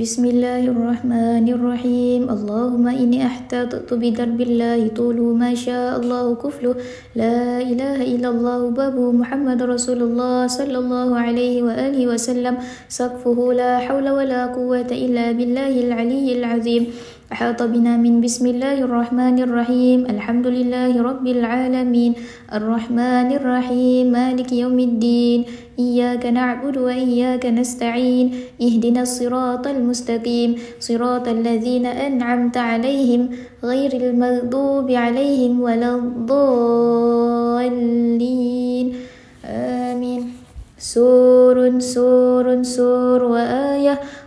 بسم الله الرحمن الرحيم اللهم إني أحتاطت بدرب الله طول ما شاء الله كفله لا إله إلا الله باب محمد رسول الله صلى الله عليه وآله وسلم سقفه لا حول ولا قوة إلا بالله العلي العظيم أحاط بنا من بسم الله الرحمن الرحيم. الحمد لله رب العالمين. الرحمن الرحيم. مالك يوم الدين. إياك نعبد وإياك نستعين. اهدنا الصراط المستقيم. صراط الذين أنعمت عليهم غير المغضوب عليهم ولا الضالين. آمين. سور سور سور وآية.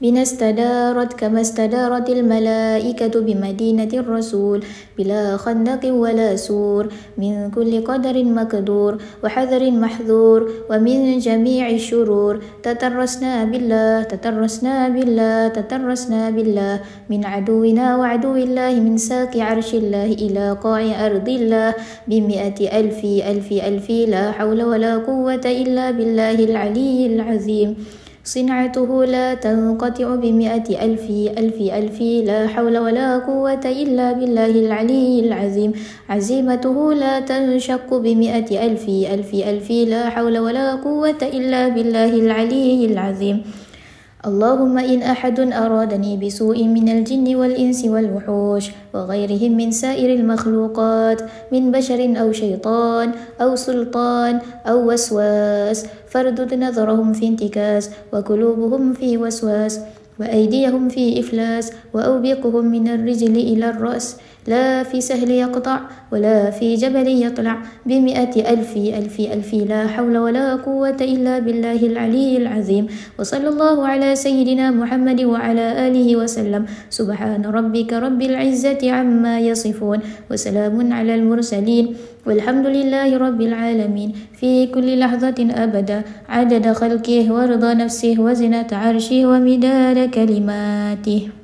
بنا استدارت كما استدارت الملائكة بمدينة الرسول بلا خندق ولا سور من كل قدر مقدور وحذر محذور ومن جميع الشرور تترسنا بالله تترسنا بالله تترسنا بالله. من عدونا وعدو الله من ساق عرش الله إلى قاع أرض الله. بمئة ألف ألف ألف لا حول ولا قوة إلا بالله العلي العظيم. صنعته لا تنقطع بمئة ألف ألف ألف لا حول ولا قوة إلا بالله العلي العظيم. عزيمته لا تنشق بمئة ألف ألف ألف لا حول ولا قوة إلا بالله العلي العظيم. اللهم إن أحد أرادني بسوء من الجن والإنس والوحوش وغيرهم من سائر المخلوقات من بشر أو شيطان أو سلطان أو وسواس فردد نظرهم في انتكاس وقلوبهم في وسواس. وأيديهم في إفلاس وأوبقهم من الرجل إلى الرأس. لا في سهل يقطع ولا في جبل يطلع بمئة ألف ألف ألف. لا حول ولا قوة إلا بالله العلي العظيم. وصلى الله على سيدنا محمد وعلى آله وسلم. سبحان ربك رب العزة عما يصفون. وسلام على المرسلين. والحمد لله رب العالمين. في كل لحظة أبدا. عدد خلقه ورضا نفسه وزنة عرشه ومدار كلماته.